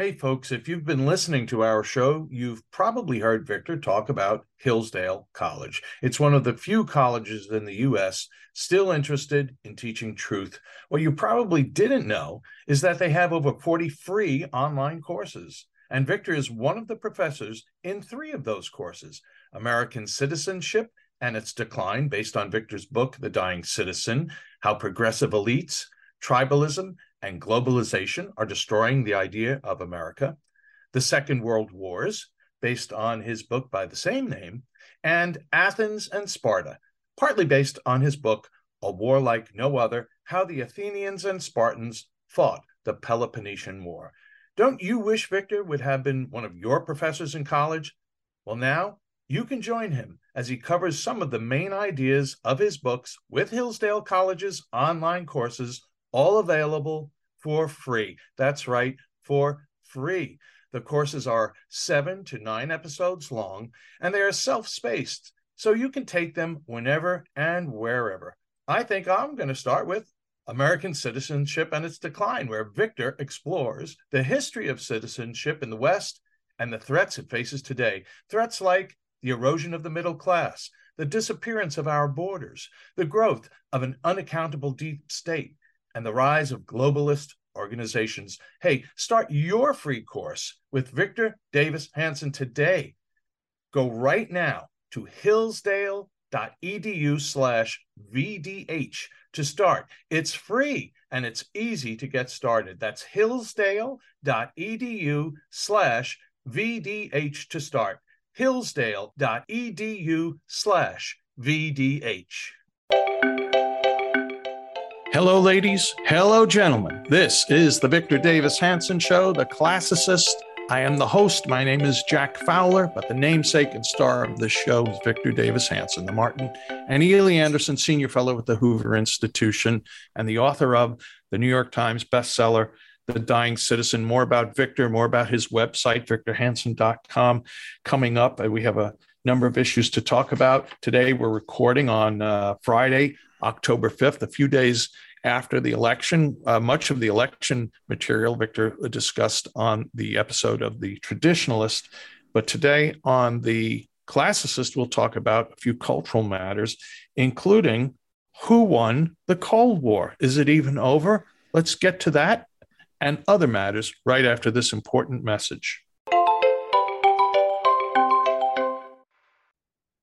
Hey, folks, if you've been listening to our show, you've probably heard Victor talk about Hillsdale College. It's one of the few colleges in the U.S. still interested in teaching truth. What you probably didn't know is that they have over 40 free online courses. And Victor is one of the professors in three of those courses American Citizenship and Its Decline, based on Victor's book, The Dying Citizen How Progressive Elites, Tribalism, and globalization are destroying the idea of America, the Second World Wars, based on his book by the same name, and Athens and Sparta, partly based on his book, A War Like No Other How the Athenians and Spartans Fought the Peloponnesian War. Don't you wish Victor would have been one of your professors in college? Well, now you can join him as he covers some of the main ideas of his books with Hillsdale College's online courses all available for free. That's right, for free. The courses are seven to nine episodes long, and they are self spaced, so you can take them whenever and wherever. I think I'm going to start with American Citizenship and Its Decline, where Victor explores the history of citizenship in the West and the threats it faces today. Threats like the erosion of the middle class, the disappearance of our borders, the growth of an unaccountable deep state, and the rise of globalist organizations. Hey, start your free course with Victor Davis Hanson today. Go right now to hillsdale.edu slash VDH to start. It's free and it's easy to get started. That's hillsdale.edu slash VDH to start. hillsdale.edu slash VDH. Hello, ladies. Hello, gentlemen. This is the Victor Davis Hanson Show, the classicist. I am the host. My name is Jack Fowler, but the namesake and star of this show is Victor Davis Hanson, the Martin and Illie Anderson Senior Fellow at the Hoover Institution and the author of the New York Times bestseller, The Dying Citizen. More about Victor, more about his website, victorhanson.com, coming up. We have a number of issues to talk about. Today, we're recording on uh, Friday, October 5th, a few days after the election. Uh, much of the election material Victor discussed on the episode of The Traditionalist. But today on The Classicist, we'll talk about a few cultural matters, including who won the Cold War? Is it even over? Let's get to that and other matters right after this important message.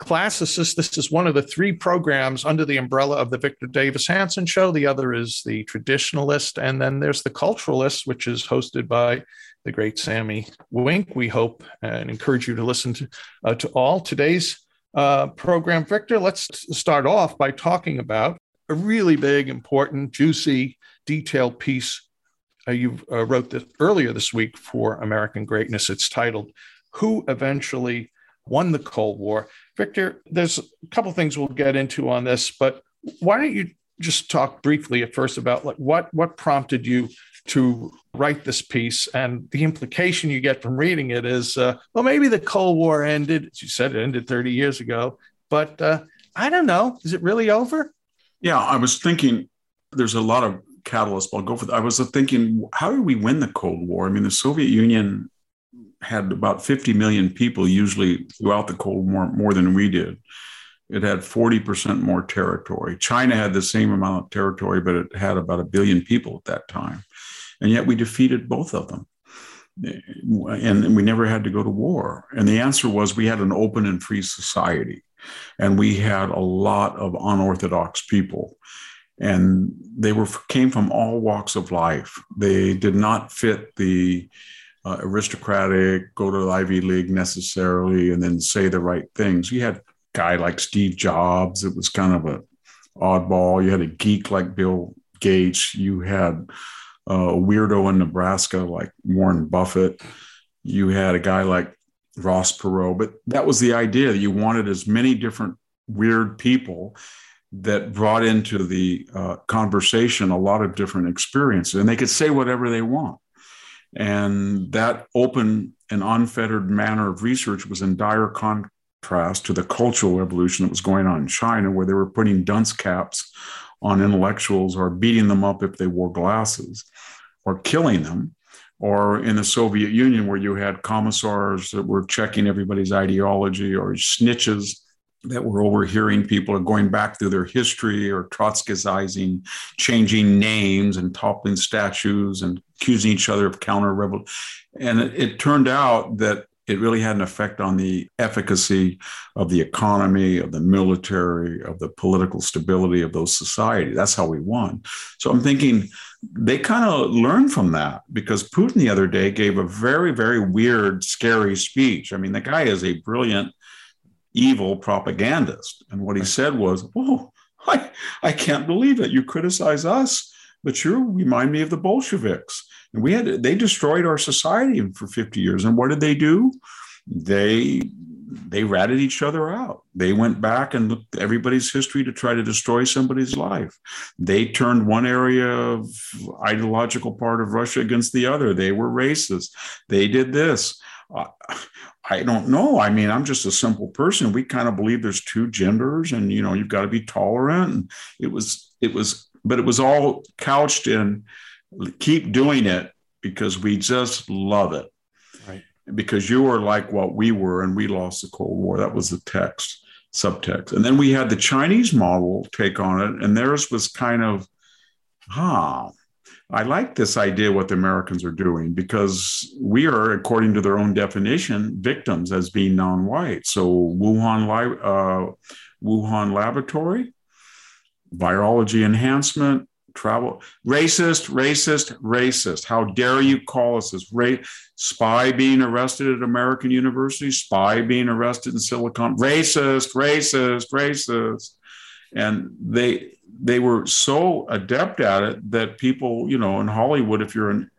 classicist this is one of the three programs under the umbrella of the victor davis hanson show the other is the traditionalist and then there's the culturalist which is hosted by the great Sami Winc we hope and encourage you to listen to, uh, to all today's uh, program. Victor, let's start off by talking about a really big, important, juicy, detailed piece uh, you uh, wrote this earlier this week for American Greatness. It's titled "Who Eventually Won the Cold War." Victor, there's a couple things we'll get into on this, but why don't you just talk briefly at first about like what what prompted you to write this piece. And the implication you get from reading it is, uh, well, maybe the Cold War ended. As you said, it ended 30 years ago. But uh, I don't know. Is it really over? Yeah, I was thinking there's a lot of catalyst, I'll go for. that I was thinking, how did we win the Cold War? I mean, the Soviet Union had about 50 million people, usually throughout the Cold War, more than we did. It had 40% more territory. China had the same amount of territory, but it had about a billion people at that time. And yet we defeated both of them. And we never had to go to war. And the answer was we had an open and free society. And we had a lot of unorthodox people. And they were came from all walks of life. They did not fit the uh, aristocratic, go to the Ivy League necessarily, and then say the right things. You had a guy like Steve Jobs. It was kind of a oddball. You had a geek like Bill Gates. You had a weirdo in Nebraska like Warren Buffett. You had a guy like Ross Perot. But that was the idea that you wanted as many different weird people that brought into the uh, conversation a lot of different experiences, and they could say whatever they want. And that open and unfettered manner of research was in dire contrast to the cultural revolution that was going on in China, where they were putting dunce caps on intellectuals or beating them up if they wore glasses or killing them. Or in the Soviet Union, where you had commissars that were checking everybody's ideology or snitches that were overhearing people or going back through their history or Trotskyizing, changing names and toppling statues and accusing each other of counter revolution. And it, it, turned out that it really had an effect on the efficacy of the economy, of the military, of the political stability of those societies. That's how we won. So I'm thinking they kind of learned from that because Putin the other day gave a very, very weird, scary speech. I mean, the guy is a brilliant, evil propagandist. And what he said was, Whoa, I, I can't believe it. You criticize us, but you remind me of the Bolsheviks and we had they destroyed our society for 50 years. And what did they do? They they ratted each other out. They went back and looked everybody's history to try to destroy somebody's life. They turned one area of ideological part of Russia against the other. They were racist. They did this. Uh, I don't know. I mean, I'm just a simple person. We kind of believe there's two genders, and you know, you've got to be tolerant. And it was, it was, but it was all couched in keep doing it because we just love it. Right. Because you were like what we were, and we lost the Cold War. That was the text, subtext. And then we had the Chinese model take on it, and theirs was kind of, huh. I like this idea what the Americans are doing because we are, according to their own definition, victims as being non-white. So Wuhan, uh, Wuhan laboratory, virology enhancement, travel racist racist racist. How dare you call us this ra- spy being arrested at american university spy being arrested in silicon racist racist racist. And they they were so adept at it that people you know in hollywood if you're an,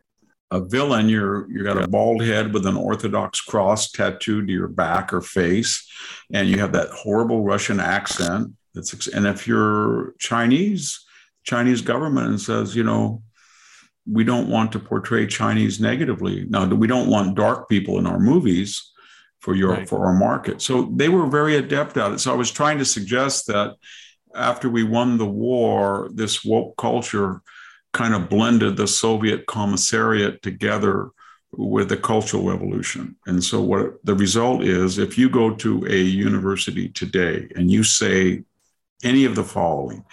a villain you're you got a bald head with an orthodox cross tattooed to your back or face and you have that horrible russian accent that's and if you're chinese Chinese government says, you know, we don't want to portray Chinese negatively. Now, we don't want dark people in our movies for your right. for our market. So they were very adept at it. So I was trying to suggest that after we won the war, this woke culture kind of blended the Soviet commissariat together with the cultural revolution. And so what the result is if you go to a university today and you say any of the following,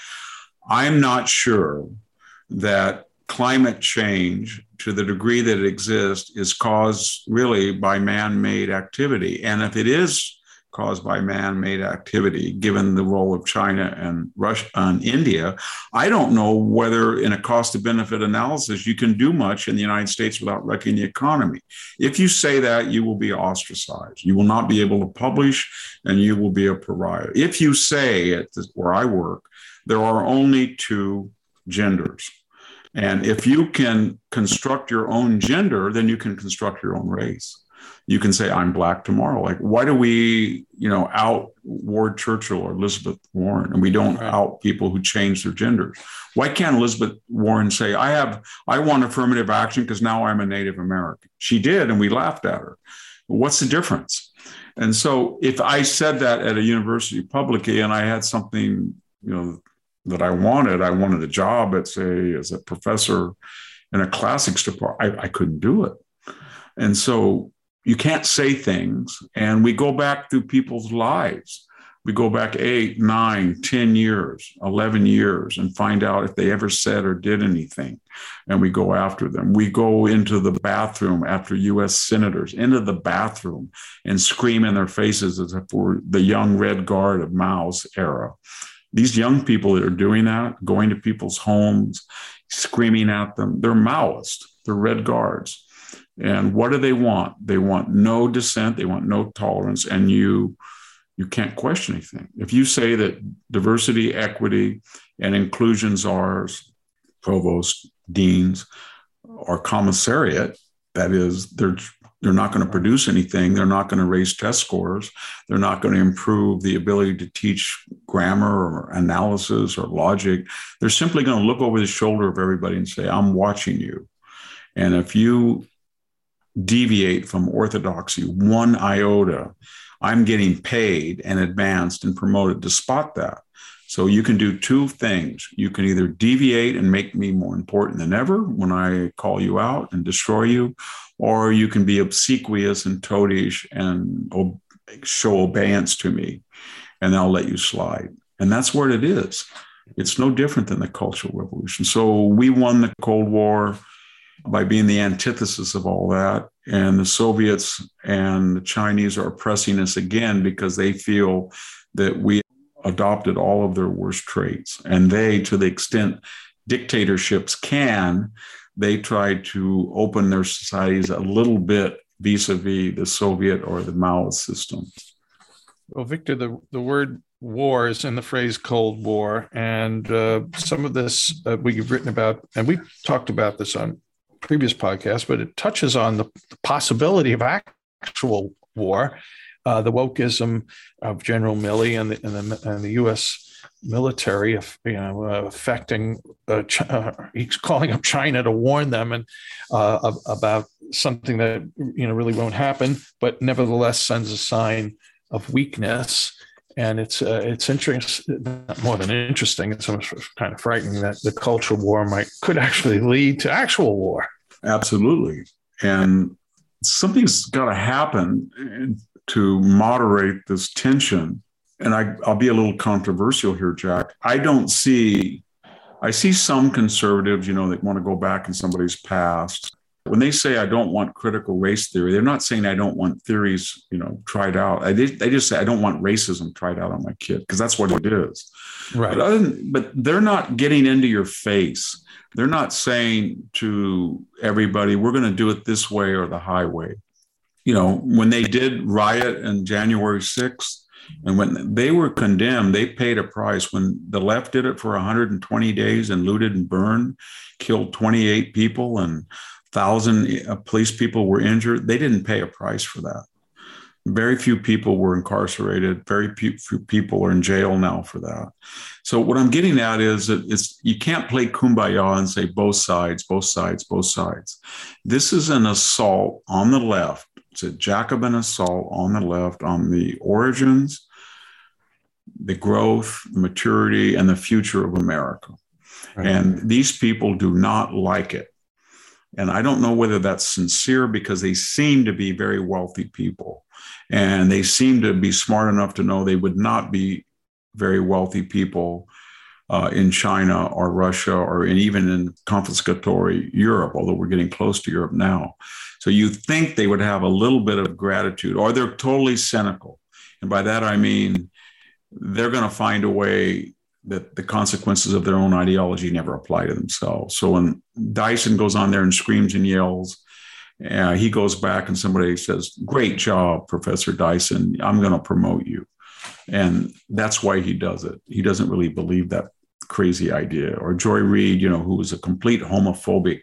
I'm not sure that climate change, to the degree that it exists, is caused really by man made activity. And if it is caused by man made activity, given the role of China and Russia and India, I don't know whether, in a cost to benefit analysis, you can do much in the United States without wrecking the economy. If you say that, you will be ostracized. You will not be able to publish and you will be a pariah. If you say, at where I work, there are only two genders. And if you can construct your own gender, then you can construct your own race. You can say, I'm black tomorrow. Like, why do we, you know, out Ward Churchill or Elizabeth Warren and we don't right. out people who change their genders? Why can't Elizabeth Warren say, I have, I want affirmative action because now I'm a Native American? She did, and we laughed at her. What's the difference? And so if I said that at a university publicly and I had something, you know, that I wanted. I wanted a job at, say, as a professor in a classics department. I, I couldn't do it. And so you can't say things. And we go back through people's lives. We go back eight, nine, ten years, 11 years, and find out if they ever said or did anything. And we go after them. We go into the bathroom after US senators, into the bathroom and scream in their faces as if we're the young red guard of Mao's era. These young people that are doing that, going to people's homes, screaming at them, they're Maoists, they're red guards. And what do they want? They want no dissent, they want no tolerance, and you you can't question anything. If you say that diversity, equity, and inclusion czars, provost, deans, or commissariat, that is, they're they're not going to produce anything. They're not going to raise test scores. They're not going to improve the ability to teach grammar or analysis or logic. They're simply going to look over the shoulder of everybody and say, I'm watching you. And if you deviate from orthodoxy one iota, I'm getting paid and advanced and promoted to spot that. So you can do two things. You can either deviate and make me more important than ever when I call you out and destroy you, or you can be obsequious and toadish and show obedience to me, and I'll let you slide. And that's what it is. It's no different than the Cultural Revolution. So we won the Cold War by being the antithesis of all that. And the Soviets and the Chinese are oppressing us again because they feel that we adopted all of their worst traits. And they, to the extent dictatorships can, they try to open their societies a little bit vis-a-vis the Soviet or the Mao system. Well, Victor, the, the word war is in the phrase Cold War, and uh, some of this uh, we've written about, and we've talked about this on previous podcast, but it touches on the, the possibility of actual war, uh, the wokeism of General Milley and the, and the, and the U.S military, you know, uh, affecting. Uh, uh, he's calling up China to warn them and uh, about something that you know really won't happen, but nevertheless sends a sign of weakness. And it's uh, it's interesting, more than interesting. It's almost kind of frightening that the cultural war might could actually lead to actual war. Absolutely, and something's got to happen to moderate this tension and I, I'll be a little controversial here, Jack. I don't see, I see some conservatives, you know, that want to go back in somebody's past. When they say I don't want critical race theory, they're not saying I don't want theories, you know, tried out. I, they, they just say I don't want racism tried out on my kid because that's what it is. Right. But, than, but they're not getting into your face. They're not saying to everybody, we're going to do it this way or the highway. You know, when they did riot on January 6th, and when they were condemned, they paid a price. When the left did it for 120 days and looted and burned, killed 28 people, and thousand uh, police people were injured, they didn't pay a price for that. Very few people were incarcerated. Very few people are in jail now for that. So what I'm getting at is that it's you can't play kumbaya and say both sides, both sides, both sides. This is an assault on the left it's a Jacobin assault on the left on the origins, the growth, the maturity, and the future of America. Right. And these people do not like it. And I don't know whether that's sincere because they seem to be very wealthy people. And they seem to be smart enough to know they would not be very wealthy people uh, in China or Russia or in, even in confiscatory Europe, although we're getting close to Europe now. So you think they would have a little bit of gratitude, or they're totally cynical. And by that I mean they're going to find a way that the consequences of their own ideology never apply to themselves. So when Dyson goes on there and screams and yells, uh, he goes back and somebody says, Great job, Professor Dyson. I'm going to promote you. And that's why he does it. He doesn't really believe that crazy idea. Or Joy Reid, you know, who was a complete homophobic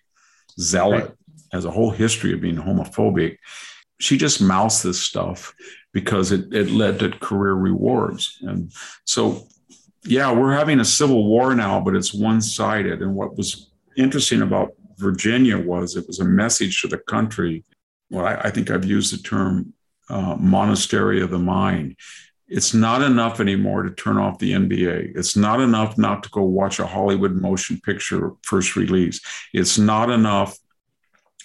zealot, right. has a whole history of being homophobic. She just mouths this stuff because it, it led to career rewards. And so, yeah, we're having a civil war now, but it's one sided. And what was interesting about Virginia was it was a message to the country. Well, I, I think I've used the term uh, monastery of the mind It's not enough anymore to turn off the NBA. It's not enough not to go watch a Hollywood motion picture first release. It's not enough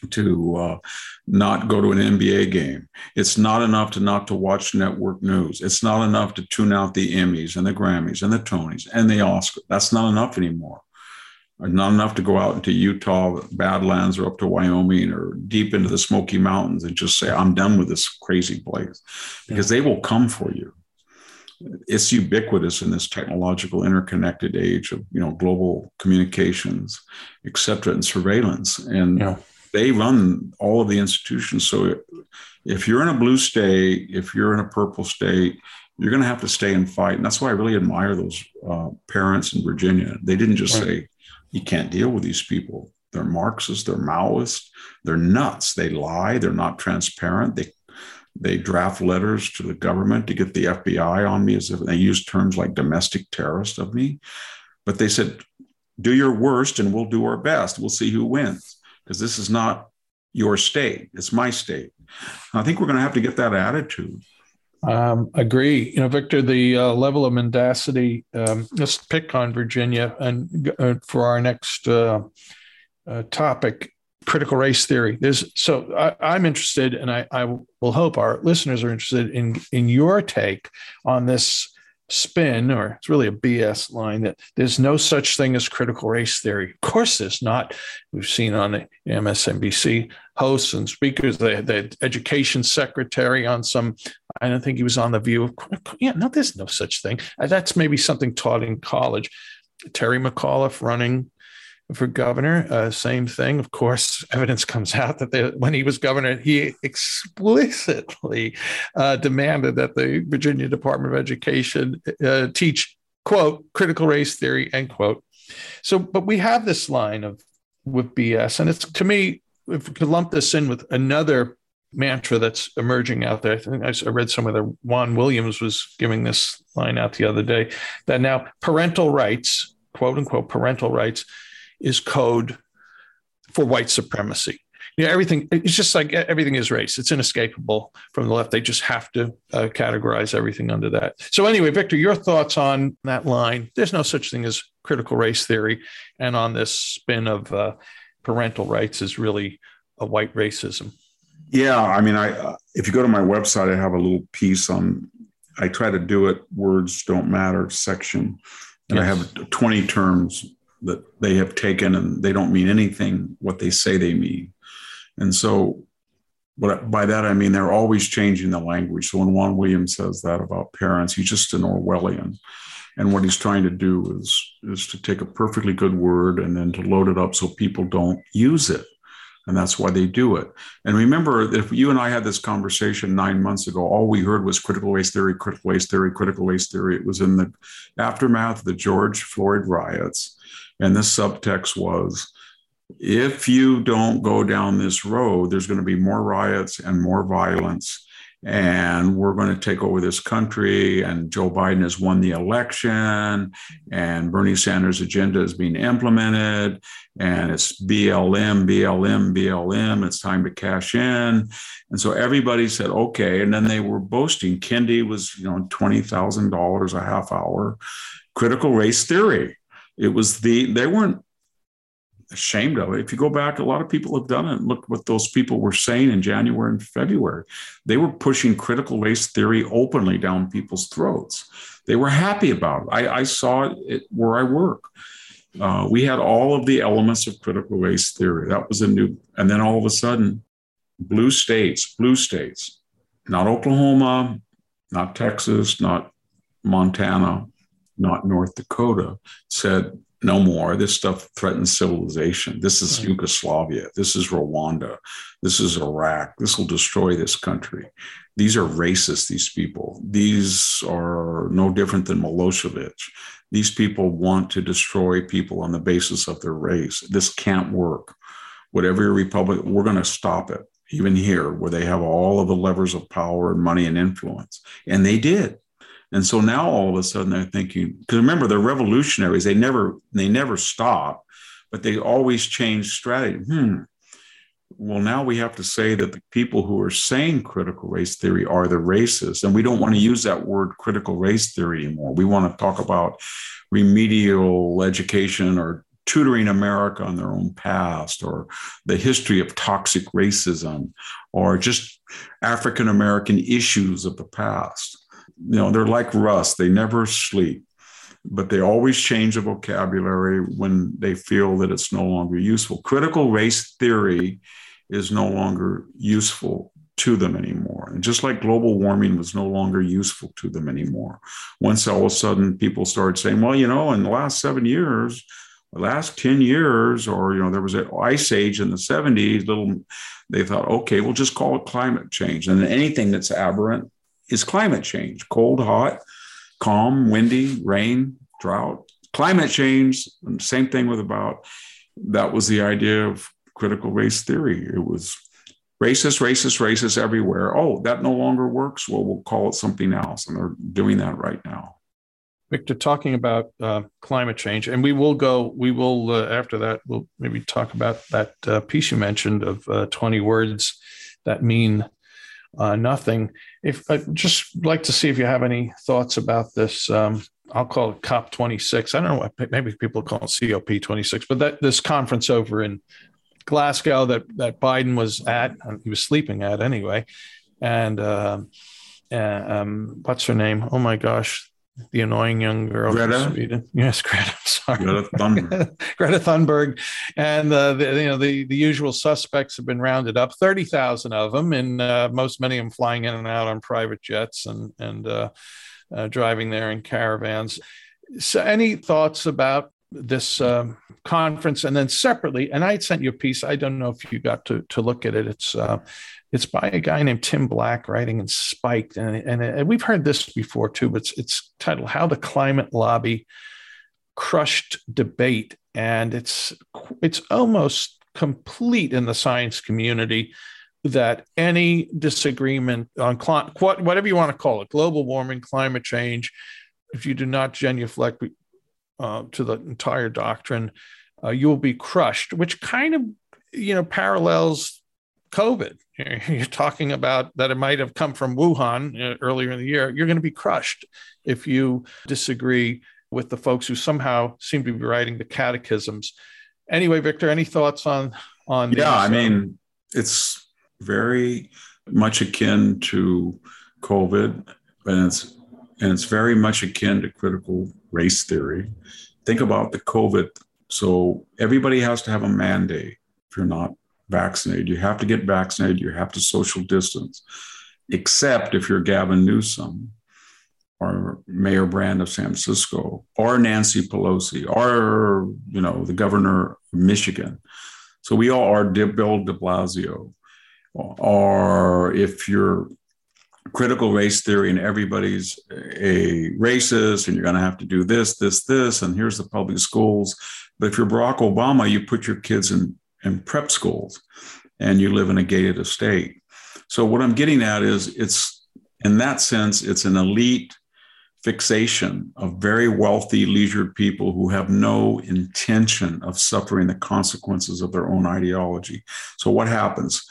to uh, not go to an NBA game. It's not enough to not to watch network news. It's not enough to tune out the Emmys and the Grammys and the Tonys and the Oscars. That's not enough anymore. Not enough to go out into Utah, Badlands, or up to Wyoming, or deep into the Smoky Mountains and just say, "I'm done with this crazy place," because yeah. they will come for you. It's ubiquitous in this technological, interconnected age of you know global communications, et cetera, and surveillance. And yeah they run all of the institutions. So if you're in a blue state, if you're in a purple state, you're going to have to stay and fight. And that's why I really admire those uh, parents in Virginia. They didn't just right. say, you can't deal with these people. They're Marxists, they're Maoists, they're nuts. They lie, they're not transparent. They they draft letters to the government to get the FBI on me as if they use terms like domestic terrorist of me. But they said, do your worst and we'll do our best. We'll see who wins because this is not your state, it's my state. I think we're going to have to get that attitude. Um, agree. You know, Victor, the uh, level of mendacity, um, let's pick on Virginia and uh, for our next uh, uh topic, critical race theory. There's so I, am interested, and I, I will hope our listeners are interested in in your take on this spin, or it's really a BS line that there's no such thing as critical race theory. Of course, there's not. We've seen on the MSNBC hosts and speakers, the, the education secretary on some, I don't think he was on the view of, yeah, no, there's no such thing. Uh, that's maybe something taught in college. Terry McAuliffe running for governor. Uh, same thing. Of course, evidence comes out that they, when he was governor, he explicitly uh, demanded that the Virginia Department of Education uh, teach, quote, critical race theory, end quote. So, but we have this line of with BS, and it's to me, if we could lump this in with another mantra that's emerging out there. I think I read somewhere that Juan Williams was giving this line out the other day that now parental rights, quote unquote, parental rights is code for white supremacy. You know, everything, it's just like everything is race. It's inescapable from the left. They just have to uh, categorize everything under that. So, anyway, Victor, your thoughts on that line? There's no such thing as critical race theory. And on this spin of uh, parental rights is really a white racism. Yeah. I mean, I, uh, if you go to my website, I have a little piece on, I try to do it words don't matter section. And yes. I have 20 terms that they have taken and they don't mean anything what they say they mean. And so but by that I mean they're always changing the language. So when Juan Williams says that about parents, he's just an Orwellian. And what he's trying to do is, is to take a perfectly good word and then to load it up so people don't use it. And that's why they do it. And remember, if you and I had this conversation nine months ago, all we heard was critical race theory, critical race theory, critical race theory. It was in the aftermath of the George Floyd riots and the subtext was if you don't go down this road, there's going to be more riots and more violence. And we're going to take over this country. And Joe Biden has won the election. And Bernie Sanders' agenda is being implemented. And it's BLM, BLM, BLM. It's time to cash in. And so everybody said, okay. And then they were boasting. Kendi was, you know, $20,000 a half hour. Critical race theory it was the they weren't ashamed of it. If you go back, a lot of people have done it. And look what those people were saying in January and February. They were pushing critical race theory openly down people's throats. They were happy about it. I, I saw it where I work. Uh, we had all of the elements of critical race theory. That was a new, and then all of a sudden, blue states, blue states, not Oklahoma, not Texas, not Montana, not North Dakota, said, no more. This stuff threatens civilization. This is right. Yugoslavia. This is Rwanda. This is Iraq. This will destroy this country. These are racist, these people. These are no different than Milosevic. These people want to destroy people on the basis of their race. This can't work. Whatever your republic, we're going to stop it, even here, where they have all of the levers of power and money and influence. And they did. And so now all of a sudden they're thinking, because remember they're revolutionaries. They never they never stop, but they always change strategy. Hmm. well, now we have to say that the people who are saying critical race theory are the racists. And we don't want to use that word critical race theory anymore. We want to talk about remedial education or tutoring America on their own past or the history of toxic racism or just African American issues of the past. You know, they're like rust, they never sleep but they always change the vocabulary when they feel that it's no longer useful. Critical race theory is no longer useful to them anymore. And just like global warming was no longer useful to them anymore. Once all of a sudden people started saying, well, you know, in the last seven years, the last 10 years, or, you know, there was an ice age in the 70s, little, they thought, okay, we'll just call it climate change. And anything that's aberrant is climate change, cold, hot, calm, windy, rain, drought, climate change. Same thing with about that was the idea of critical race theory. It was racist, racist, racist everywhere. Oh, that no longer works. Well, we'll call it something else. And they're doing that right now. Victor, talking about uh, climate change, and we will go, we will, uh, after that, we'll maybe talk about that uh, piece you mentioned of uh, 20 words that mean uh, nothing. If I'd just like to see if you have any thoughts about this. Um, I'll call it COP 26. I don't know what maybe people call it COP 26, but that this conference over in Glasgow that that Biden was at, he was sleeping at anyway, and uh, um, what's her name? Oh my gosh, the annoying young girl Greta. Sweden. Yes, Greta. Sorry, Greta Thunberg. Greta Thunberg, and uh, the, you know the the usual suspects have been rounded up, thirty thousand of them, and uh, most many of them flying in and out on private jets and and uh, uh, driving there in caravans. So, any thoughts about this um, conference? And then separately, and I sent you a piece. I don't know if you got to to look at it. It's uh, it's by a guy named Tim Black, writing in Spiked, and, and, and we've heard this before too. But it's, it's titled "How the Climate Lobby Crushed Debate," and it's it's almost complete in the science community that any disagreement on cl- whatever you want to call it, global warming, climate change, if you do not genuflect uh, to the entire doctrine, uh, you will be crushed, which kind of, you know, parallels COVID. You're talking about that it might have come from Wuhan uh, earlier in the year. You're going to be crushed if you disagree with the folks who somehow seem to be writing the catechisms. Anyway, Victor, any thoughts on on? Yeah, I mean, it's very much akin to COVID, and it's and it's very much akin to critical race theory. Think about the COVID. So everybody has to have a mandate. If you're not vaccinated, you have to get vaccinated. You have to social distance, except if you're Gavin Newsom or Mayor Brand of San Francisco or Nancy Pelosi or you know the governor of Michigan. So we all are Bill De Blasio or if you're critical race theory and everybody's a racist and you're going to have to do this, this, this, and here's the public schools. But if you're Barack Obama, you put your kids in, in prep schools and you live in a gated estate. So what I'm getting at is it's in that sense, it's an elite fixation of very wealthy, leisured people who have no intention of suffering the consequences of their own ideology. So what happens?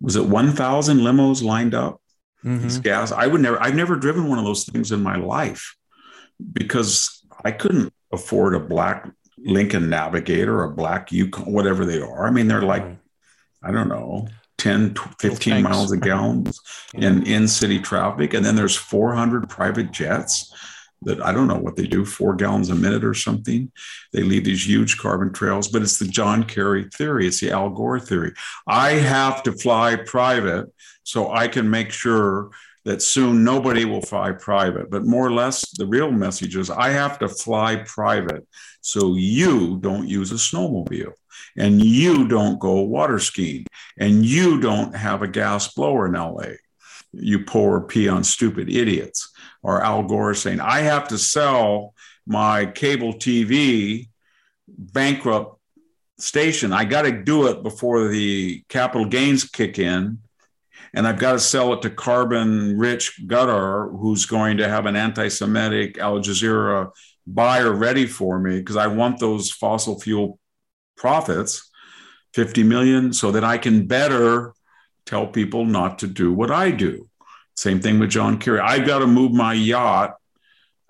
was it 1000 limos lined up mm-hmm. gas i would never i've never driven one of those things in my life because i couldn't afford a black lincoln navigator or a black yukon whatever they are. I mean they're like i don't know 10 15 miles a gallon in in city traffic. And then there's 400 private jets that I don't know what they do, four gallons a minute or something. They leave these huge carbon trails, but it's the John Kerry theory. It's the Al Gore theory. I have to fly private so I can make sure that soon nobody will fly private. But more or less, the real message is I have to fly private so you don't use a snowmobile and you don't go water skiing and you don't have a gas blower in LA. You poor pee on stupid idiots or Al Gore saying, I have to sell my cable TV bankrupt station. I got to do it before the capital gains kick in. And I've got to sell it to carbon rich Qatar, who's going to have an anti Semitic Al Jazeera buyer ready for me because I want those fossil fuel profits 50 million so that I can better tell people not to do what I do. Same thing with John Kerry. I've got to move my yacht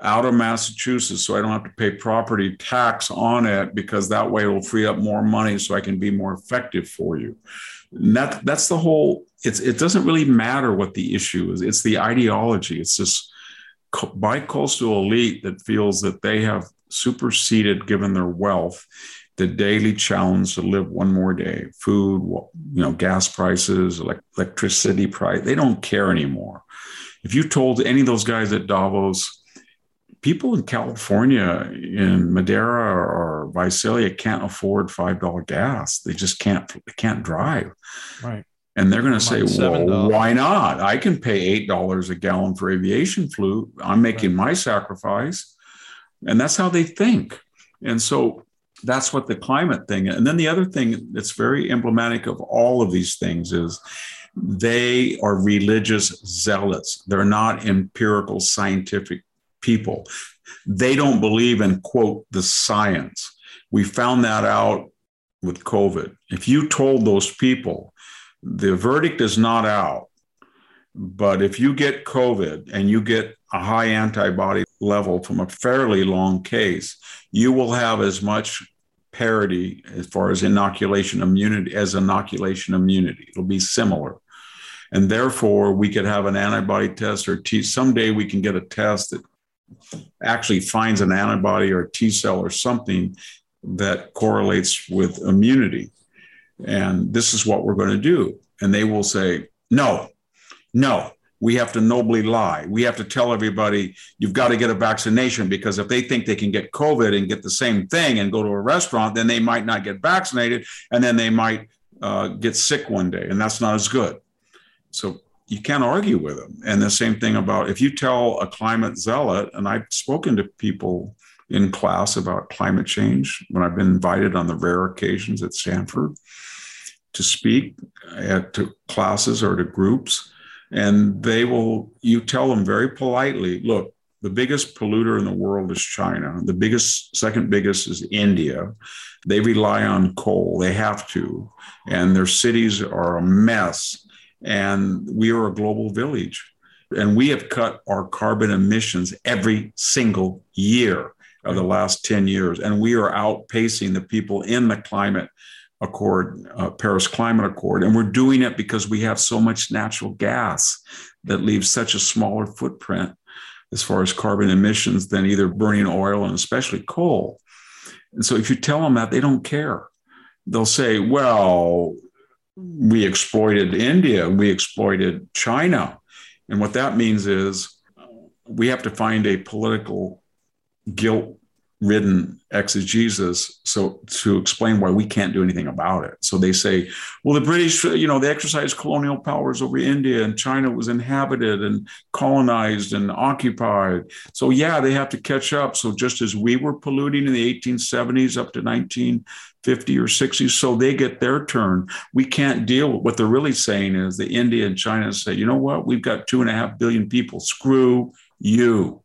out of Massachusetts so I don't have to pay property tax on it because that way it'll free up more money so I can be more effective for you. And that that's the whole it's it doesn't really matter what the issue is. It's the ideology. It's this bi-coastal elite that feels that they have superseded given their wealth the daily challenge to live one more day food you know gas prices electricity price they don't care anymore if you told any of those guys at davos people in california in Madera or visalia can't afford five dollar gas they just can't they can't drive right and they're going to say, well, why not? I can pay $8 a gallon for aviation fuel. I'm making right. my sacrifice. And that's how they think. And so that's what the climate thing. And then the other thing that's very emblematic of all of these things is they are religious zealots. They're not empirical scientific people. They don't believe in, quote, the science. We found that out with COVID. If you told those people, the verdict is not out, but if you get COVID and you get a high antibody level from a fairly long case, you will have as much parity as far as inoculation immunity as inoculation immunity. It'll be similar. And therefore, we could have an antibody test or T. Someday we can get a test that actually finds an antibody or T cell or something that correlates with immunity. And this is what we're going to do. And they will say, no, no, we have to nobly lie. We have to tell everybody you've got to get a vaccination because if they think they can get COVID and get the same thing and go to a restaurant, then they might not get vaccinated and then they might uh, get sick one day. And that's not as good. So you can't argue with them. And the same thing about if you tell a climate zealot, and I've spoken to people in class about climate change when I've been invited on the rare occasions at Stanford to speak at to classes or to groups and they will you tell them very politely look the biggest polluter in the world is china. The biggest second biggest is india. They rely on coal. They have to. And their cities are a mess. And we are a global village. And we have cut our carbon emissions every single year of the last 10 years. And we are outpacing the people in the climate Accord, uh, Paris Climate Accord. And we're doing it because we have so much natural gas that leaves such a smaller footprint as far as carbon emissions than either burning oil and especially coal. And so if you tell them that, they don't care. They'll say, well, we exploited India, we exploited China. And what that means is we have to find a political guilt ridden exegesis so to explain why we can't do anything about it. So they say well the british uh, you know they exercised colonial powers over india and china was inhabited and colonized and occupied. So yeah they have to catch up. So just as we were polluting in the 1870s up to 1950 or 60 so they get their turn. We can't deal with what they're really saying is the india and china say you know what? We've got two and a half billion people. Screw you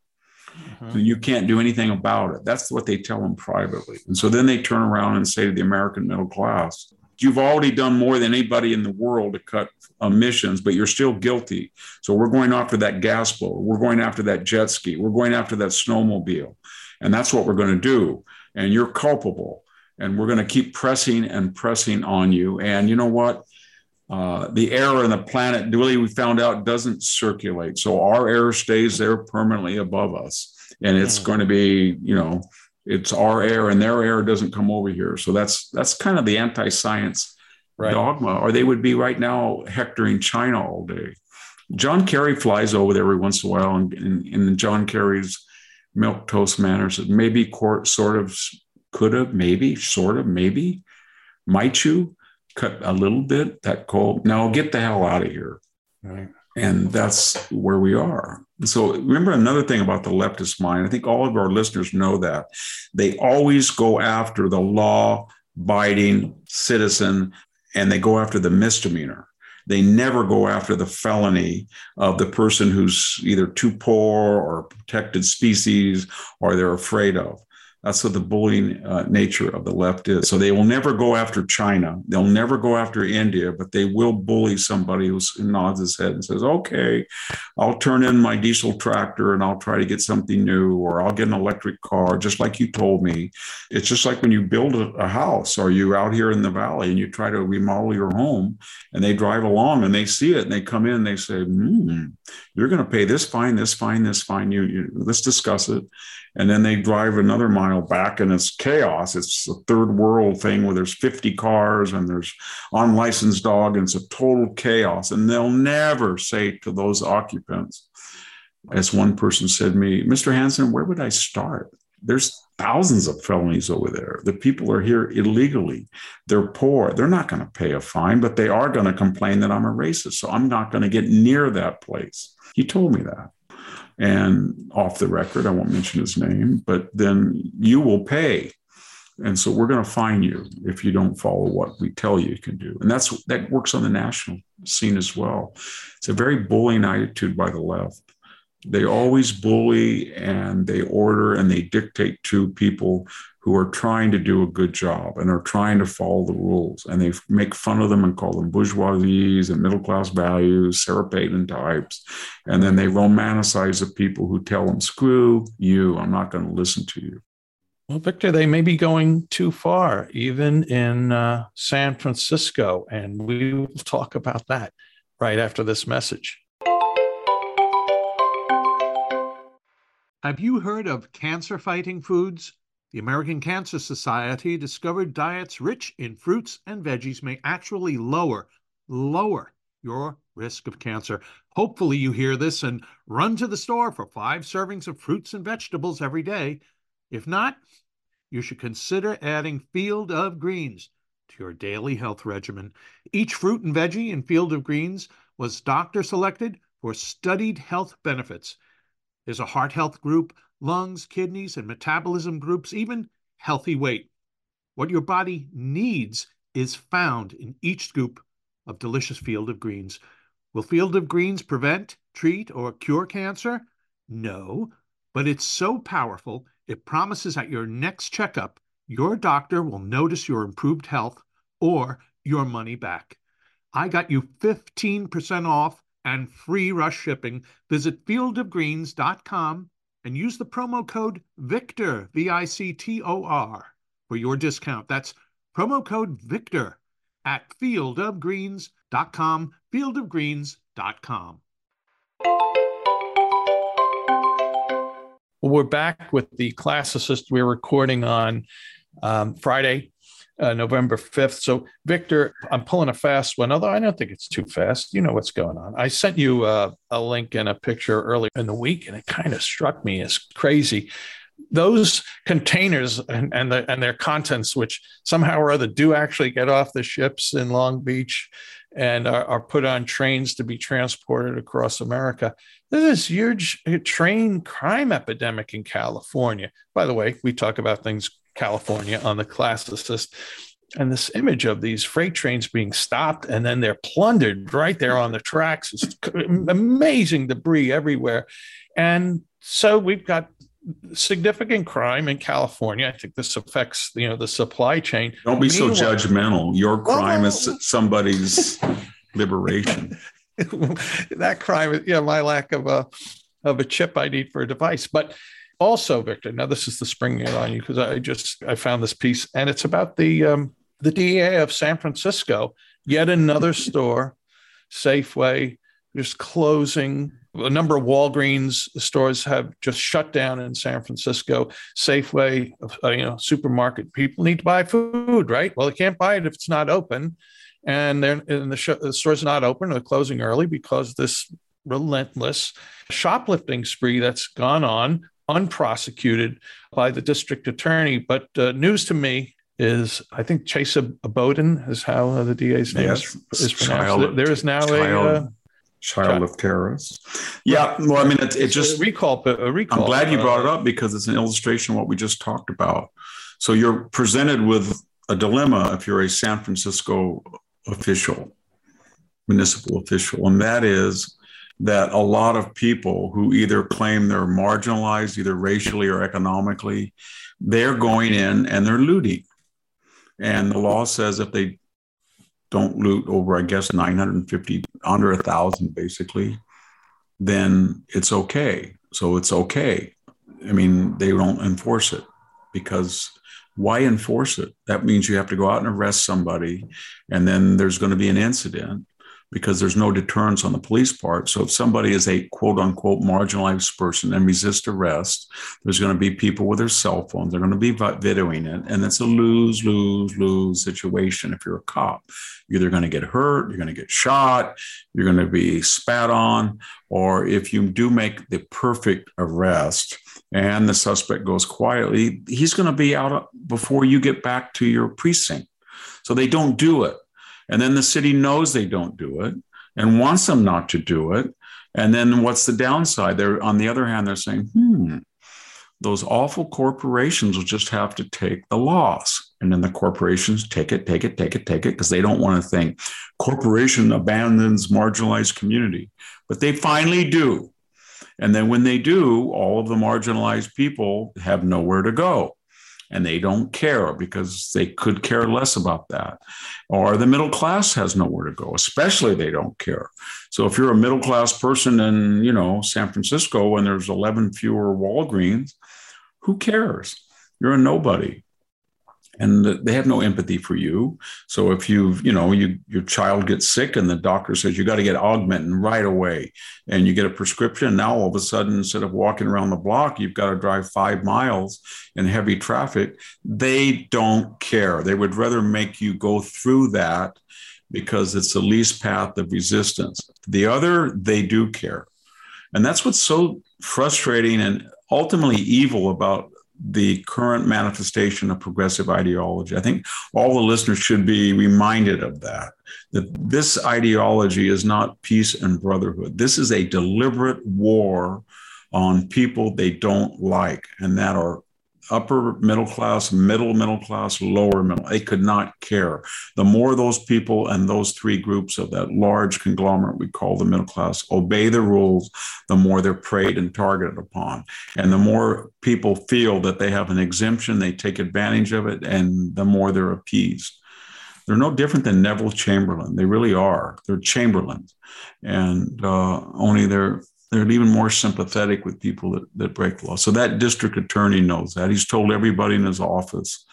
Mm-hmm. You can't do anything about it. That's what they tell them privately. And so then they turn around and say to the American middle class, You've already done more than anybody in the world to cut emissions, but you're still guilty. So we're going after that gas blower. We're going after that jet ski. We're going after that snowmobile. And that's what we're going to do. And you're culpable. And we're going to keep pressing and pressing on you. And you know what? Uh, the air on the planet, really, we found out doesn't circulate. So our air stays there permanently above us and it's mm. going to be you know it's our air and their air doesn't come over here so that's that's kind of the anti-science right. dogma or they would be right now hectoring china all day john kerry flies over there every once in a while and in john kerry's milk toast manner said maybe court sort of could have maybe sort of maybe might you cut a little bit that coal now get the hell out of here right and that's where we are. So remember another thing about the leftist mind. I think all of our listeners know that they always go after the law abiding citizen and they go after the misdemeanor. They never go after the felony of the person who's either too poor or protected species or they're afraid of. That's what the bullying uh, nature of the left is. So they will never go after China. They'll never go after India, but they will bully somebody who nods his head and says, okay, I'll turn in my diesel tractor and I'll try to get something new, or I'll get an electric car, just like you told me. It's just like when you build a, house or you out here in the valley and you try to remodel your home and they drive along and they see it and they come in and they say, hmm, you're going to pay this fine, this fine, this fine. You, you let's discuss it and then they drive another mile back and it's chaos. It's a third world thing where there's 50 cars and there's unlicensed dog and it's a total chaos. And they'll never say to those occupants as one person said to me mr hanson where would i start? There's thousands of felonies over there. The people are here illegally. They're poor. They're not going to pay a fine but they are going to complain that i'm a racist. So i'm not going to get near that place. He told me that and off the record, I won't mention his name, but then you will pay. And so we're going to fine you if you don't follow what we tell you you can do. And that's that works on the national scene as well. It's a very bullying attitude by the left. They always bully and they order and they dictate to people who are trying to do a good job and are trying to follow the rules. And they make fun of them and call them bourgeoisies and middle class values, Sarah Palin types. And then they romanticize the people who tell them, screw you, I'm not going to listen to you. Well, Victor, they may be going too far, even in uh, San Francisco. And we will talk about that right after this message. Have you heard of cancer fighting foods? The American Cancer Society discovered diets rich in fruits and veggies may actually lower, lower your risk of cancer. Hopefully, you hear this and run to the store for five servings of fruits and vegetables every day. If not, you should consider adding Field of Greens to your daily health regimen. Each fruit and veggie in Field of Greens was doctor selected for studied health benefits. There's a heart health group lungs, kidneys, and metabolism groups, even healthy weight. What your body needs is found in each scoop of delicious Field of Greens. Will Field of Greens prevent, treat, or cure cancer? No, but it's so powerful, it promises at your next checkup, your doctor will notice your improved health or your money back. I got you 15% off and free rush shipping. Visit fieldofgreens.com and use the promo code VICTOR, V I C T O R, for your discount. That's promo code VICTOR at fieldofgreens.com, fieldofgreens.com. Well, we're back with the classicist we're recording on um, Friday, uh, November 5th. So, Victor, I'm pulling a fast one, although I don't think it's too fast. You know what's going on. I sent you uh, a link and a picture earlier in the week, and it kind of struck me as crazy. Those containers and, and, the, and their contents, which somehow or other do actually get off the ships in Long Beach and are, are put on trains to be transported across America. There's this huge train crime epidemic in California. By the way, we talk about things California on the classicist. And this image of these freight trains being stopped and then they're plundered right there on the tracks. It's amazing debris everywhere. And so we've got significant crime in California. I think this affects, you know, the supply chain. Don't be Meanwhile, so judgmental. Your oh, crime is oh. somebody's liberation. that crime is, yeah, my lack of a of a chip I need for a device. But also, Victor, now this is the springing it on you because I just I found this piece and it's about the um, the DEA of San Francisco. Yet another store, Safeway, just closing. A number of Walgreens stores have just shut down in San Francisco. Safeway, uh, you know, supermarket. People need to buy food, right? Well, they can't buy it if it's not open, and they're and the, sh- the store's not open. They're closing early because this relentless shoplifting spree that's gone on unprosecuted by the district attorney. But uh, news to me is I think Chesa Boudin is how uh, the DA's name yes, is, is pronounced. Child, there is now child, a uh, child, of terrorists. Yeah, well, I mean, it, it just a recall. A recall. I'm glad you brought it uh, up because it's an illustration of what we just talked about. So you're presented with a dilemma if you're a San Francisco official, municipal official, and that is that a lot of people who either claim they're marginalized, either racially or economically, they're going in and they're looting. And the law says if they don't loot over, I guess, 950, under a thousand basically, then it's okay. So it's okay. I mean, they don't enforce it because why enforce it? That means you have to go out and arrest somebody, and then there's going to be an incident because there's no deterrence on the police part. So if somebody is a quote unquote marginalized person and resist arrest, there's going to be people with their cell phones. They're going to be videoing it. And it's a lose, lose, lose situation if you're a cop. You're either going to get hurt, you're going to get shot, you're going to be spat on, or if you do make the perfect arrest, and the suspect goes quietly, he's going to be out uh, before you get back to your precinct. So they don't do it. And then the city knows they don't do it and wants them not to do it. And then what's the downside? They're on the other hand, they're saying, hmm, those awful corporations will just have to take the loss. And then the corporations take it, take it, take it, take it, because they don't want to think corporation abandons marginalized community. But they finally do. And then when they do, all of the marginalized people have nowhere to go and they don't care because they could care less about that. Or the middle class has nowhere to go, especially they don't care. So if you're a middle class person in, you know, San Francisco and there's 11 fewer Walgreens, who cares? You're a nobody and they have no empathy for you. So if you've, you know, you your child gets sick and the doctor says you got to get augmentin right away, and you get a prescription, now all of a sudden instead of walking around the block, you've got to drive five miles in heavy traffic. They don't care. They would rather make you go through that because it's the least path of resistance. The other, they do care. And that's what's so frustrating and ultimately evil about the current manifestation of progressive ideology. I think all the listeners should be reminded of that, that this ideology is not peace and brotherhood. This is a deliberate war on people they don't like and that are upper middle class, middle middle class, lower middle. They could not care. The more those people and those three groups of that large conglomerate we call the middle class obey the rules, the more they're preyed and targeted upon. And the more people feel that they have an exemption, they take advantage of it, and the more they're appeased. They're no different than Neville Chamberlain. They really are. They're Chamberlains, and uh, only they're they're even more sympathetic with people that, that break the law. So that district attorney knows that. He's told everybody in his office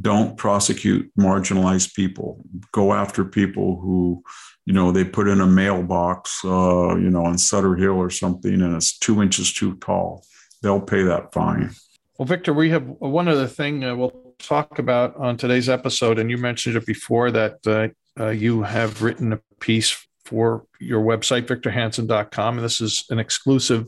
don't prosecute marginalized people, go after people who, you know, they put in a mailbox, uh, you know, on Sutter Hill or something and it's two inches too tall. They'll pay that fine. Well, Victor, we have one other thing uh, we'll talk about on today's episode, and you mentioned it before that uh, uh you have written a piece for your website, victorhanson.com. And this is an exclusive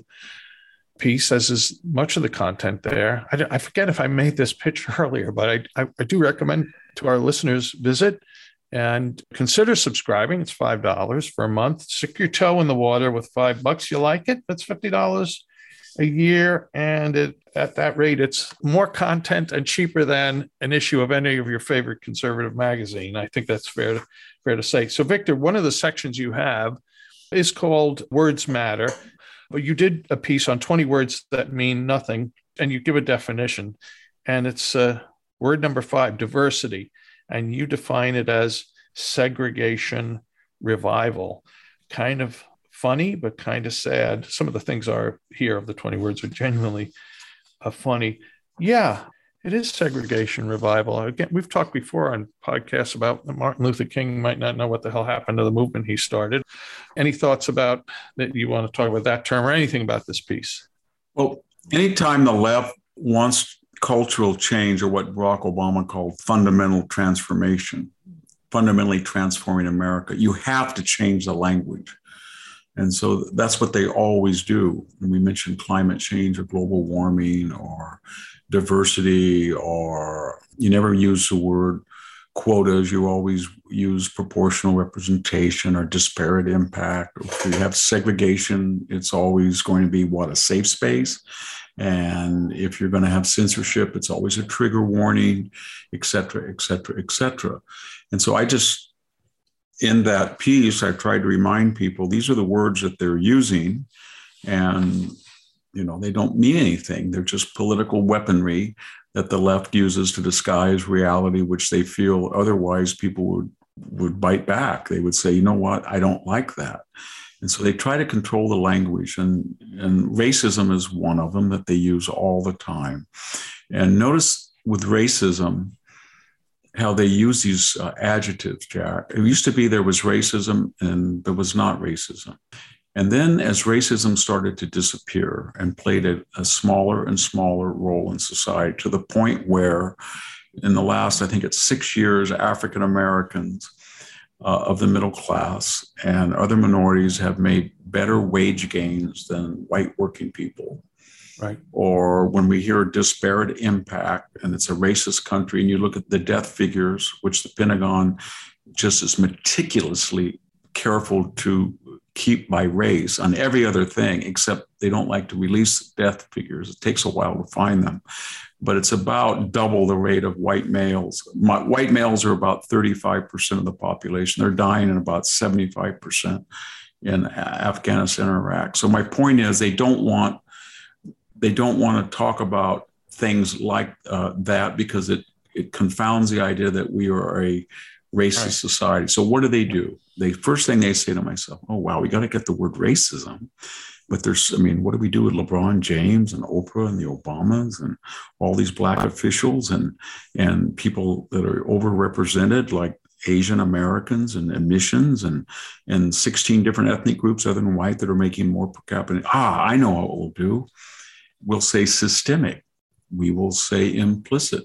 piece, as is much of the content there. I, I forget if I made this pitch earlier, but I, I, I, do recommend to our listeners visit and consider subscribing. It's $5 for a month. Stick your toe in the water with five bucks. You like it? That's $50 a year. And it, at that rate, it's more content and cheaper than an issue of any of your favorite conservative magazine. I think that's fair to, fair to say. So, Victor, one of the sections you have is called Words Matter. But you did a piece on 20 words that mean nothing, and you give a definition. And it's uh, word number five diversity. And you define it as segregation revival. Kind of funny, but kind of sad. Some of the things are here of the 20 words are genuinely uh, funny. Yeah, it is segregation revival. Again, we've talked before on podcasts about Martin Luther King might not know what the hell happened to the movement he started. Any thoughts about that you want to talk about that term or anything about this piece? Well, anytime the left wants cultural change or what Barack Obama called fundamental transformation, fundamentally transforming America, you have to change the language. And so that's what they always do. And we mentioned climate change or global warming or diversity, or you never use the word quotas. You always use proportional representation or disparate impact. If you have segregation, it's always going to be what a safe space. And if you're going to have censorship, it's always a trigger warning, et cetera, et cetera, et cetera. And so I just in that piece, I tried to remind people these are the words that they're using, and you know they don't mean anything. They're just political weaponry that the left uses to disguise reality, which they feel otherwise people would would bite back. They would say, you know what, I don't like that. And so they try to control the language, and, and racism is one of them that they use all the time. And notice with racism, how they use these uh, adjectives, Jack. It used to be there was racism and there was not racism. And then as racism started to disappear and played a, a smaller and smaller role in society to the point where in the last, I think it's six years, African Americans uh, of the middle class and other minorities have made better wage gains than white working people. Right. Or when we hear disparate impact and it's a racist country, and you look at the death figures, which the Pentagon just is meticulously careful to keep by race on every other thing, except they don't like to release death figures. It takes a while to find them but it's about double the rate of white males. My, white males are about 35% of the population. They're dying in about 75% in Afghanistan and Iraq. So my point is they don't want they don't want to talk about things like uh, that because it it confounds the idea that we are a racist right. society. So what do they do? They first thing they say to myself, "Oh wow, we got to get the word racism." But there's, I mean, what do we do with LeBron James and Oprah and the Obamas and all these black officials and and people that are overrepresented, like Asian Americans and emissions and and 16 different ethnic groups other than white that are making more per capita. Ah, I know what we'll do. We'll say systemic. We will say implicit.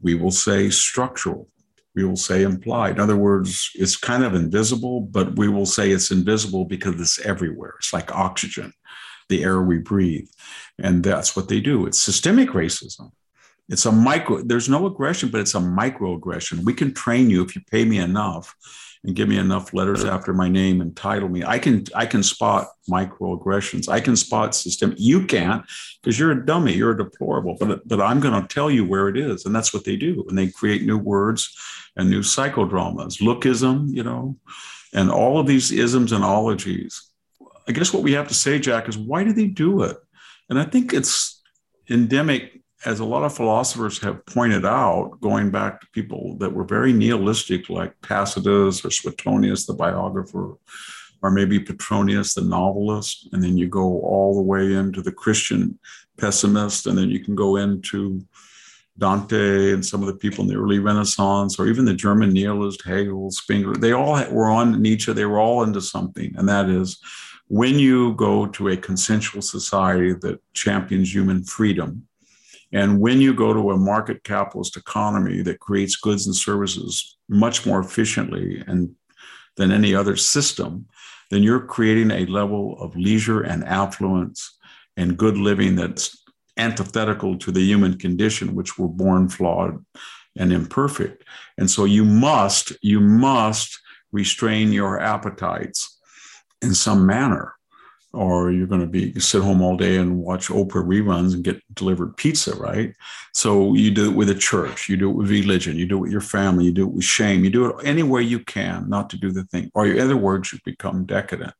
We will say structural we will say implied. In other words, it's kind of invisible, but we will say it's invisible because it's everywhere. It's like oxygen, the air we breathe. And that's what they do. It's systemic racism. It's a micro, there's no aggression, but it's a microaggression. We can train you if you pay me enough and give me enough letters after my name and title me. I can I can spot microaggressions. I can spot system. You can't because you're a dummy. You're a deplorable. But but I'm going to tell you where it is, and that's what they do. And they create new words and new psychodramas, lookism, you know, and all of these isms and ologies. I guess what we have to say, Jack, is why do they do it? And I think it's endemic as a lot of philosophers have pointed out, going back to people that were very nihilistic, like Tacitus or Suetonius, the biographer, or maybe Petronius, the novelist, and then you go all the way into the Christian pessimist, and then you can go into Dante and some of the people in the early Renaissance, or even the German nihilist Hegel, Spengler. They all were on Nietzsche. They were all into something, and that is when you go to a consensual society that champions human freedom and when you go to a market capitalist economy that creates goods and services much more efficiently and than any other system, then you're creating a level of leisure and affluence and good living that's antithetical to the human condition, which we're born flawed and imperfect. And so you must, you must restrain your appetites in some manner or you're going to be sit home all day and watch Oprah reruns and get delivered pizza, right? So you do it with a church, you do it with religion, you do it with your family, you do it with shame, you do it any way you can not to do the thing, or in other words, you become decadent.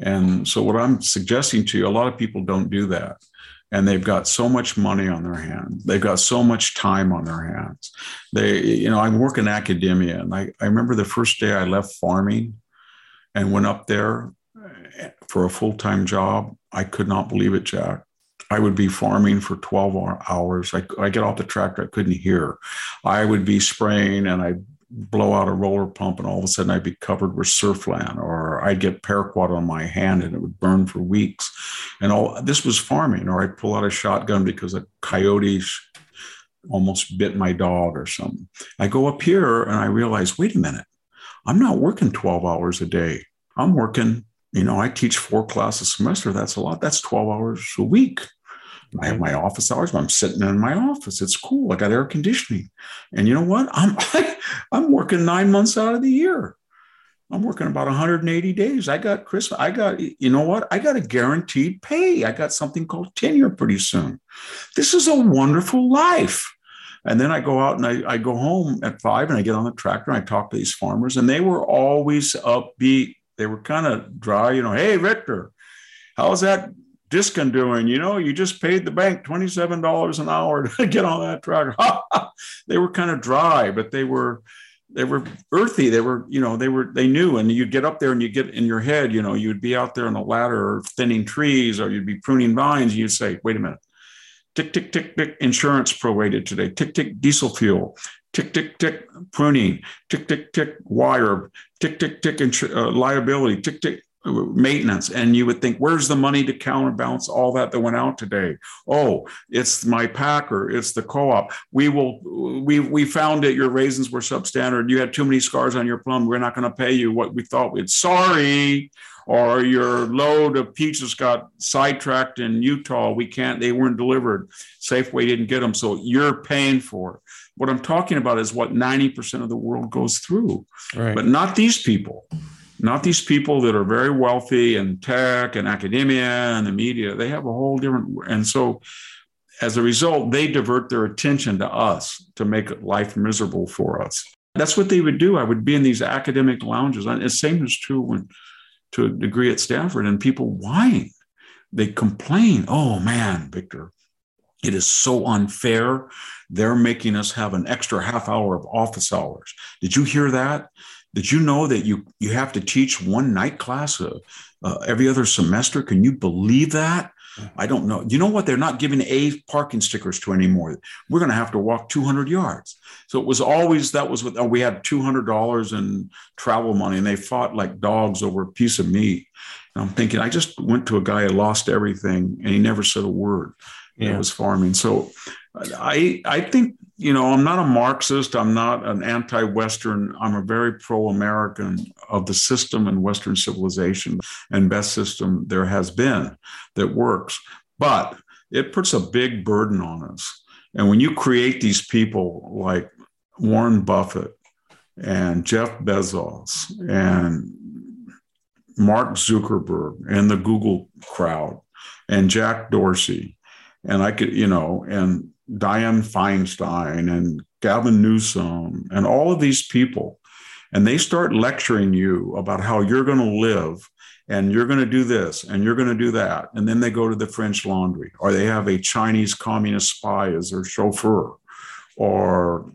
And so what I'm suggesting to you, a lot of people don't do that. And they've got so much money on their hands. They've got so much time on their hands. They, you know, I work in academia, and I, I remember the first day I left farming and went up there for a full time job. I could not believe it, Jack. I would be farming for 12 hours. I, I get off the tractor, I couldn't hear. I would be spraying and I'd blow out a roller pump, and all of a sudden I'd be covered with surflan, or I'd get paraquat on my hand and it would burn for weeks. And all this was farming, or I'd pull out a shotgun because a coyote almost bit my dog or something. I go up here and I realize, wait a minute, I'm not working 12 hours a day. I'm working you know, I teach four classes a semester. That's a lot. That's 12 hours a week. I have my office hours. I'm sitting in my office. It's cool. I got air conditioning. And you know what? I'm I'm working nine months out of the year. I'm working about 180 days. I got Christmas. I got, you know what? I got a guaranteed pay. I got something called tenure pretty soon. This is a wonderful life. And then I go out and I, I go home at five and I get on the tractor and I talk to these farmers, and they were always upbeat. They were kind of dry, you know, hey, Victor, how's that Diskin doing? You know, you just paid the bank $27 an hour to get on that truck. they were kind of dry, but they were they were earthy. They were, you know, they were, they knew. And you'd get up there and you get in your head, you know, you'd be out there on a ladder or thinning trees or you'd be pruning vines. And you'd say, wait a minute, tick, tick, tick, tick, insurance prorated today, tick, tick, diesel fuel, tick, tick, tick, pruning, tick, tick, tick, wire, tick, tick, tick, insur- uh, liability, tick, tick, maintenance. And you would think where's the money to counterbalance all that that went out today? Oh it's my packer it's the co-op. We will we we found that your raisins were substandard. You had too many scars on your plum. We're not going to pay you what we thought we'd. Sorry or your load of peaches got sidetracked in utah. We can't they weren't delivered. Safeway didn't get them so you're paying for it. What i'm talking about is what 90% of the world goes through. Right. but not these people not these people that are very wealthy and tech and academia and the media. They have a whole different, and so as a result, they divert their attention to us to make life miserable for us. That's what they would do. I would be in these academic lounges, and the same is true when, to a degree at Stanford, and people whine. They complain, oh man, Victor, it is so unfair. They're making us have an extra half hour of office hours. Did you hear that? Did you know that you you have to teach one night class uh, uh, every other semester? Can you believe that? I don't know. You know what? They're not giving A parking stickers to anymore. We're going to have to walk 200 yards. So it was always that was what oh, we had $200 in travel money, and they fought like dogs over a piece of meat. And I'm thinking, I just went to a guy who lost everything, and he never said a word. Yeah. It was farming. So I I think you know, I'm not a Marxist. I'm not an anti Western. I'm a very pro American of the system and Western civilization and best system there has been that works. But it puts a big burden on us. And when you create these people like Warren Buffett and Jeff Bezos and Mark Zuckerberg and the Google crowd and Jack Dorsey, and I could, you know, and Dianne Feinstein and Gavin Newsom and all of these people, and they start lecturing you about how you're going to live and you're going to do this and you're going to do that. And then they go to the French laundry or they have a Chinese communist spy as their chauffeur or,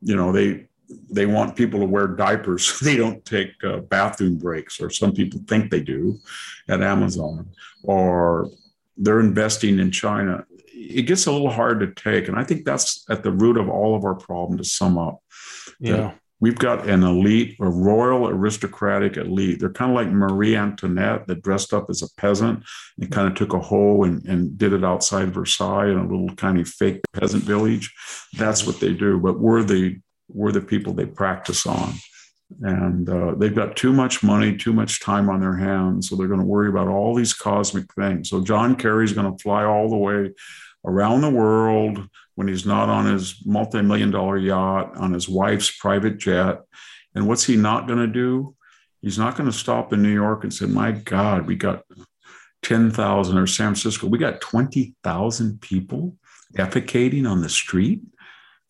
you know, they, they want people to wear diapers. they don't take uh, bathroom breaks, or some people think they do at Amazon, or they're investing in China it gets a little hard to take. And I think that's at the root of all of our problem to sum up. Yeah. We've got an elite, a royal aristocratic elite. They're kind of like Marie Antoinette that dressed up as a peasant and kind of took a hoe and, and did it outside Versailles in a little kind of fake peasant village. That's what they do. But we're the we're the people they practice on and uh, they've got too much money, too much time on their hands. So they're going to worry about all these cosmic things. So John Kerry's going to fly all the way around the world when he's not on his multi million dollar yacht, on his wife's private jet. And what's he not going to do? He's not going to stop in New York and say, My God, we got 10,000 or San Francisco, we got 20,000 people defecating on the street,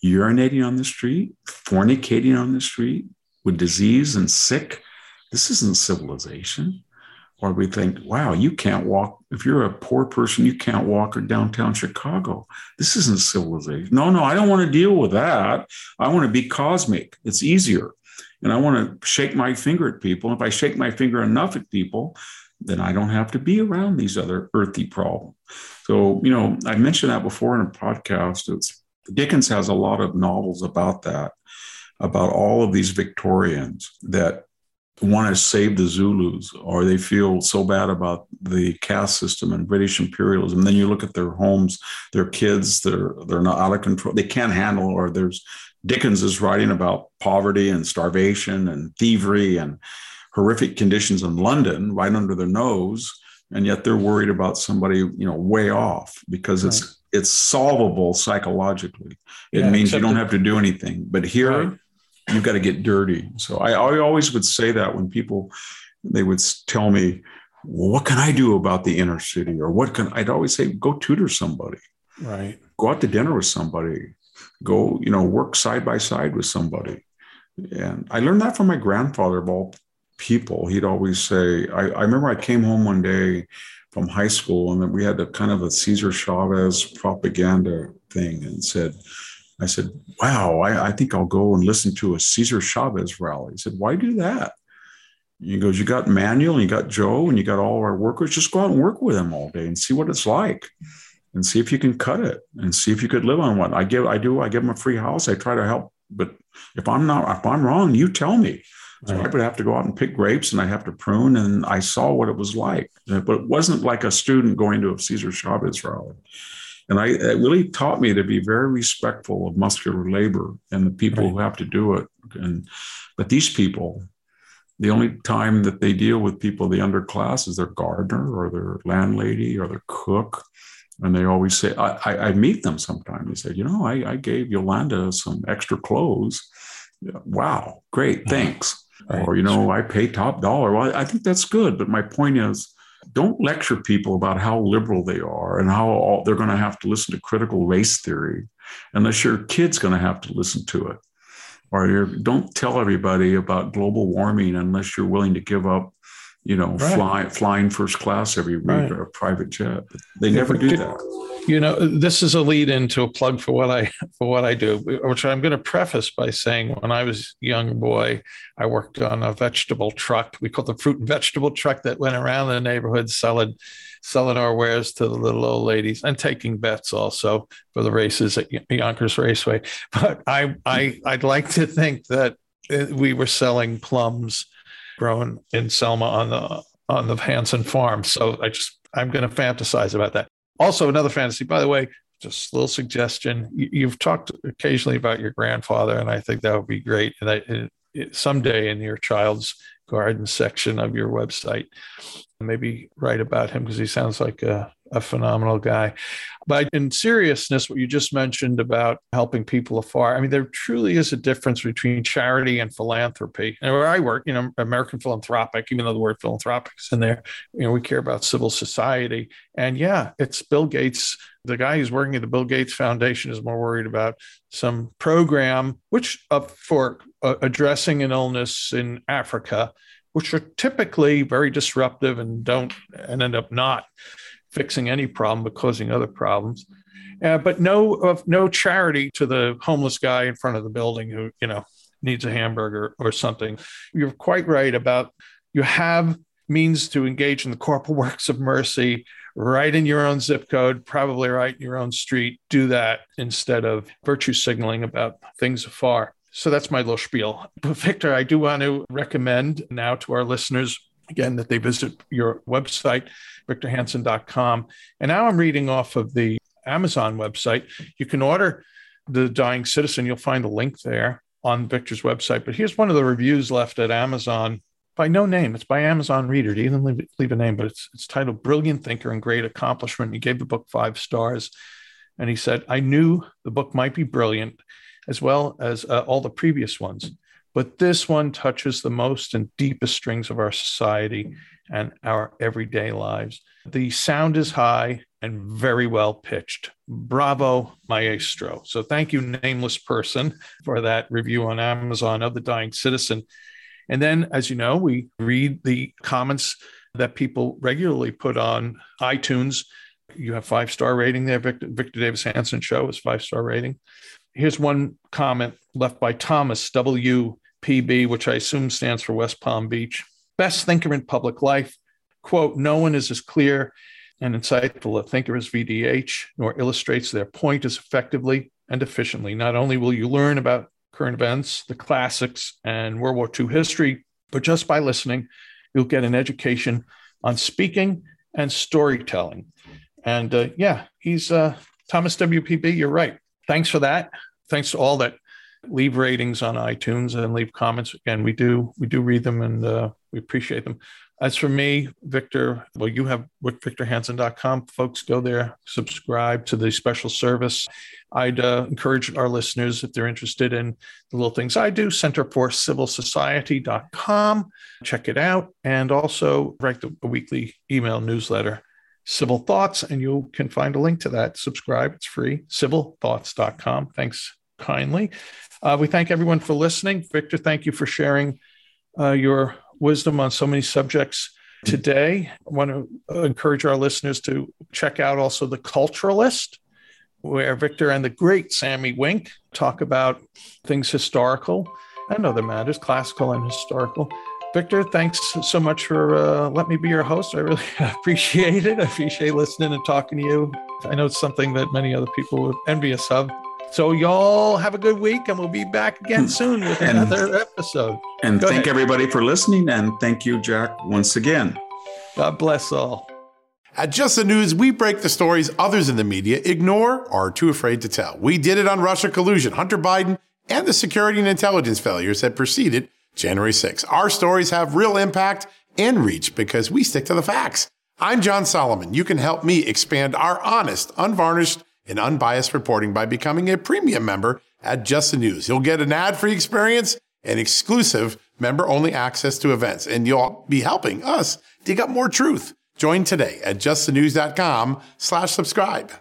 urinating on the street, fornicating on the street with disease and sick. This isn't civilization or we think, wow, you can't walk. If you're a poor person, you can't walk downtown Chicago. This isn't civilization. No, no, I don't want to deal with that. I want to be cosmic. It's easier. And I want to shake my finger at people. If I shake my finger enough at people, then I don't have to be around these other earthy problems. So, you know, I mentioned that before in a podcast. It's Dickens has a lot of novels about that, about all of these Victorians that want to save the Zulus or they feel so bad about the caste system and British imperialism. Then you look at their homes, their kids, they're they're not out of control. They can't handle or there's Dickens is writing about poverty and starvation and thievery and horrific conditions in London right under their nose. And yet they're worried about somebody, you know, way off because right. it's it's solvable psychologically. It yeah, means you don't have to do anything. But here right you've got to get dirty. So I, I always would say that when people they would tell me, well, what can I do about the inner city? Or what can I'd always say, go tutor somebody. Right. Go out to dinner with somebody. go, you know, work side by side with somebody. And I learned that from my grandfather of all people. He'd always say, I, I remember I came home one day from high school and then we had a kind of a Cesar Chavez propaganda thing and said, I said, wow, I, I think I'll go and listen to a Cesar Chavez rally. He said, why do that? He goes, you got Manuel and you got Joe and you got all our workers. Just go out and work with them all day and see what it's like and see if you can cut it and see if you could live on what I give. I do. I give them a free house. I try to help. But if I'm not, if I'm wrong, you tell me. So right. I would have to go out and pick grapes and I have to prune. And I saw what it was like, but it wasn't like a student going to a Cesar Chavez rally. And I, it really taught me to be very respectful of muscular labor and the people right. who have to do it. And, but these people, the only time that they deal with people, the underclass, is their gardener or their landlady or their cook. And they always say, I, I, I meet them sometimes. They say, you know, I, I gave Yolanda some extra clothes. Wow, great, mm-hmm. thanks. Right. Or, you know, I pay top dollar. Well, I think that's good. But my point is, don't lecture people about how liberal they are and how all, they're going to have to listen to critical race theory unless your kid's going to have to listen to it. Or don't tell everybody about global warming unless you're willing to give up you know right. fly, flying first class every week right. or a private jet they never do that you know this is a lead into a plug for what i for what i do which i'm going to preface by saying when i was a young boy i worked on a vegetable truck we called the fruit and vegetable truck that went around the neighborhood selling selling our wares to the little old ladies and taking bets also for the races at Yonkers Raceway. But I, I, I'd like to think that uh, we were selling plums grown in Selma on the on the Hanson farm. So I just I'm going to fantasize about that. Also, another fantasy, by the way, just a little suggestion. You've talked occasionally about your grandfather, and I think that would be great. And I, someday in your child's garden section of your website. Maybe write about him because he sounds like a, a phenomenal guy. But in seriousness, what you just mentioned about helping people afar, I mean, there truly is a difference between charity and philanthropy. And where I work, you know, American Philanthropic, even though the word philanthropic is in there, you know, we care about civil society. And yeah, it's Bill Gates. The guy who's working at the Bill Gates Foundation is more worried about some program, which uh, for uh, addressing an illness in Africa, which are typically very disruptive and don't and end up not fixing any problem but causing other problems. Uh, but no of no charity to the homeless guy in front of the building who you know needs a hamburger or something. You're quite right about you have means to engage in the corporal works of mercy right in your own zip code, probably right in your own street. Do that instead of virtue signaling about things afar. So that's my little spiel. But Victor, I do want to recommend now to our listeners again that they visit your website, victorhanson.com. And now I'm reading off of the Amazon website. You can order The Dying Citizen. You'll find a link there on Victor's website. But here's one of the reviews left at Amazon by no name. It's by Amazon Reader. He didn't leave, leave a name, but it's, it's titled Brilliant Thinker and Great Accomplishment. He gave the book five stars. And he said, I knew the book might be brilliant as well as uh, all the previous ones. But this one touches the most and deepest strings of our society and our everyday lives. The sound is high and very well pitched. Bravo, maestro. So thank you, nameless person, for that review on Amazon of The Dying Citizen. And then, as you know, we read the comments that people regularly put on iTunes. You have five star rating there. Victor, Victor Davis Hanson show is five star rating here's one comment left by Thomas WPB, which I assume stands for West Palm Beach. Best thinker in public life. Quote, no one is as clear and insightful a thinker as VDH, nor illustrates their point as effectively and efficiently. Not only will you learn about current events, the classics, and World War II history, but just by listening, you'll get an education on speaking and storytelling. And uh, yeah, he's uh, Thomas WPB. You're right thanks for that. Thanks to all that leave ratings on iTunes and leave comments. Again, we do we do read them and uh, we appreciate them. As for me, Victor, well, you have victorhanson.com. Folks, go there, subscribe to the special service. I'd uh, encourage our listeners, if they're interested in the little things I do, Center for Civil Society.com. Check it out. And also write the, weekly email newsletter Civil Thoughts, and you can find a link to that. Subscribe, it's free, civilthoughts.com. Thanks kindly. Uh, we thank everyone for listening. Victor, thank you for sharing uh, your wisdom on so many subjects today. I want to encourage our listeners to check out also The Culturalist, where Victor and the great Sami Winc talk about things historical and other matters, classical and historical. Victor, thanks so much for uh, letting me be your host. I really appreciate it. I appreciate listening and talking to you. I know it's something that many other people are envious of. So, y'all have a good week, and we'll be back again hmm. soon with and, another episode. And Go thank ahead. everybody for listening. And thank you, Jack, once again. God bless all. At Just the News, we break the stories others in the media ignore or are too afraid to tell. We did it on Russia collusion, Hunter Biden, and the security and intelligence failures that preceded January 6. Our stories have real impact and reach because we stick to the facts. I'm John Solomon. You can help me expand our honest, unvarnished, and unbiased reporting by becoming a premium member at Just the News. You'll get an ad-free experience and exclusive member-only access to events, and you'll be helping us dig up more truth. Join today at justthenews.com slash subscribe.